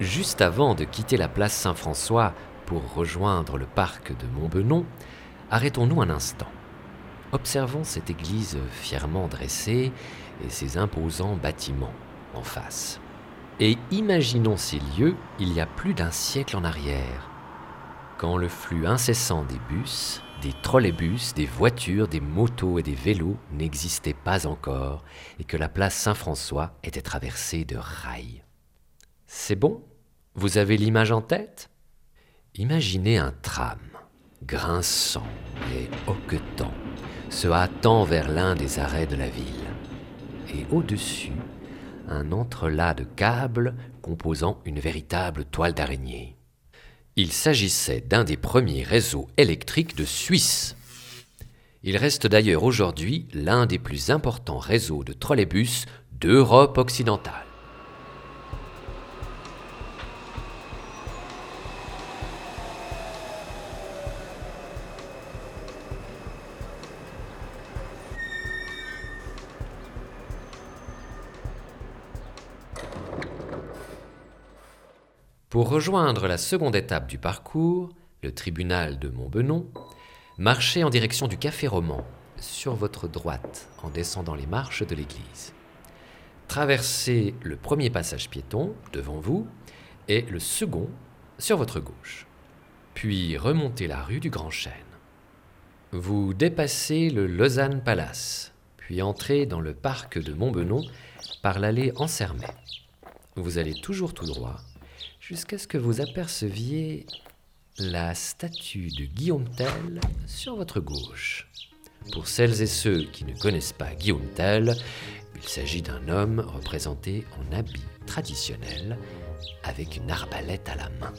Juste avant de quitter la place Saint-François pour rejoindre le parc de Montbenon, arrêtons-nous un instant. Observons cette église fièrement dressée et ses imposants bâtiments en face. Et imaginons ces lieux il y a plus d'un siècle en arrière, quand le flux incessant des bus, des trolleybus, des voitures, des motos et des vélos n'existait pas encore et que la place Saint-François était traversée de rails. C'est bon? Vous avez l'image en tête? Imaginez un tram, grinçant et hoquetant, se hâtant vers l'un des arrêts de la ville. Et au-dessus, un entrelac de câbles composant une véritable toile d'araignée. Il s'agissait d'un des premiers réseaux électriques de Suisse. Il reste d'ailleurs aujourd'hui l'un des plus importants réseaux de trolleybus d'Europe occidentale. Pour rejoindre la seconde étape du parcours, le tribunal de Montbenon, marchez en direction du Café Roman, sur votre droite, en descendant les marches de l'église. Traversez le premier passage piéton devant vous et le second sur votre gauche. Puis remontez la rue du Grand Chêne. Vous dépassez le Lausanne Palace, puis entrez dans le parc de Montbenon par l'allée Ensermée. Vous allez toujours tout droit jusqu'à ce que vous aperceviez la statue de Guillaume Tell sur votre gauche. Pour celles et ceux qui ne connaissent pas Guillaume Tell, il s'agit d'un homme représenté en habit traditionnel avec une arbalète à la main.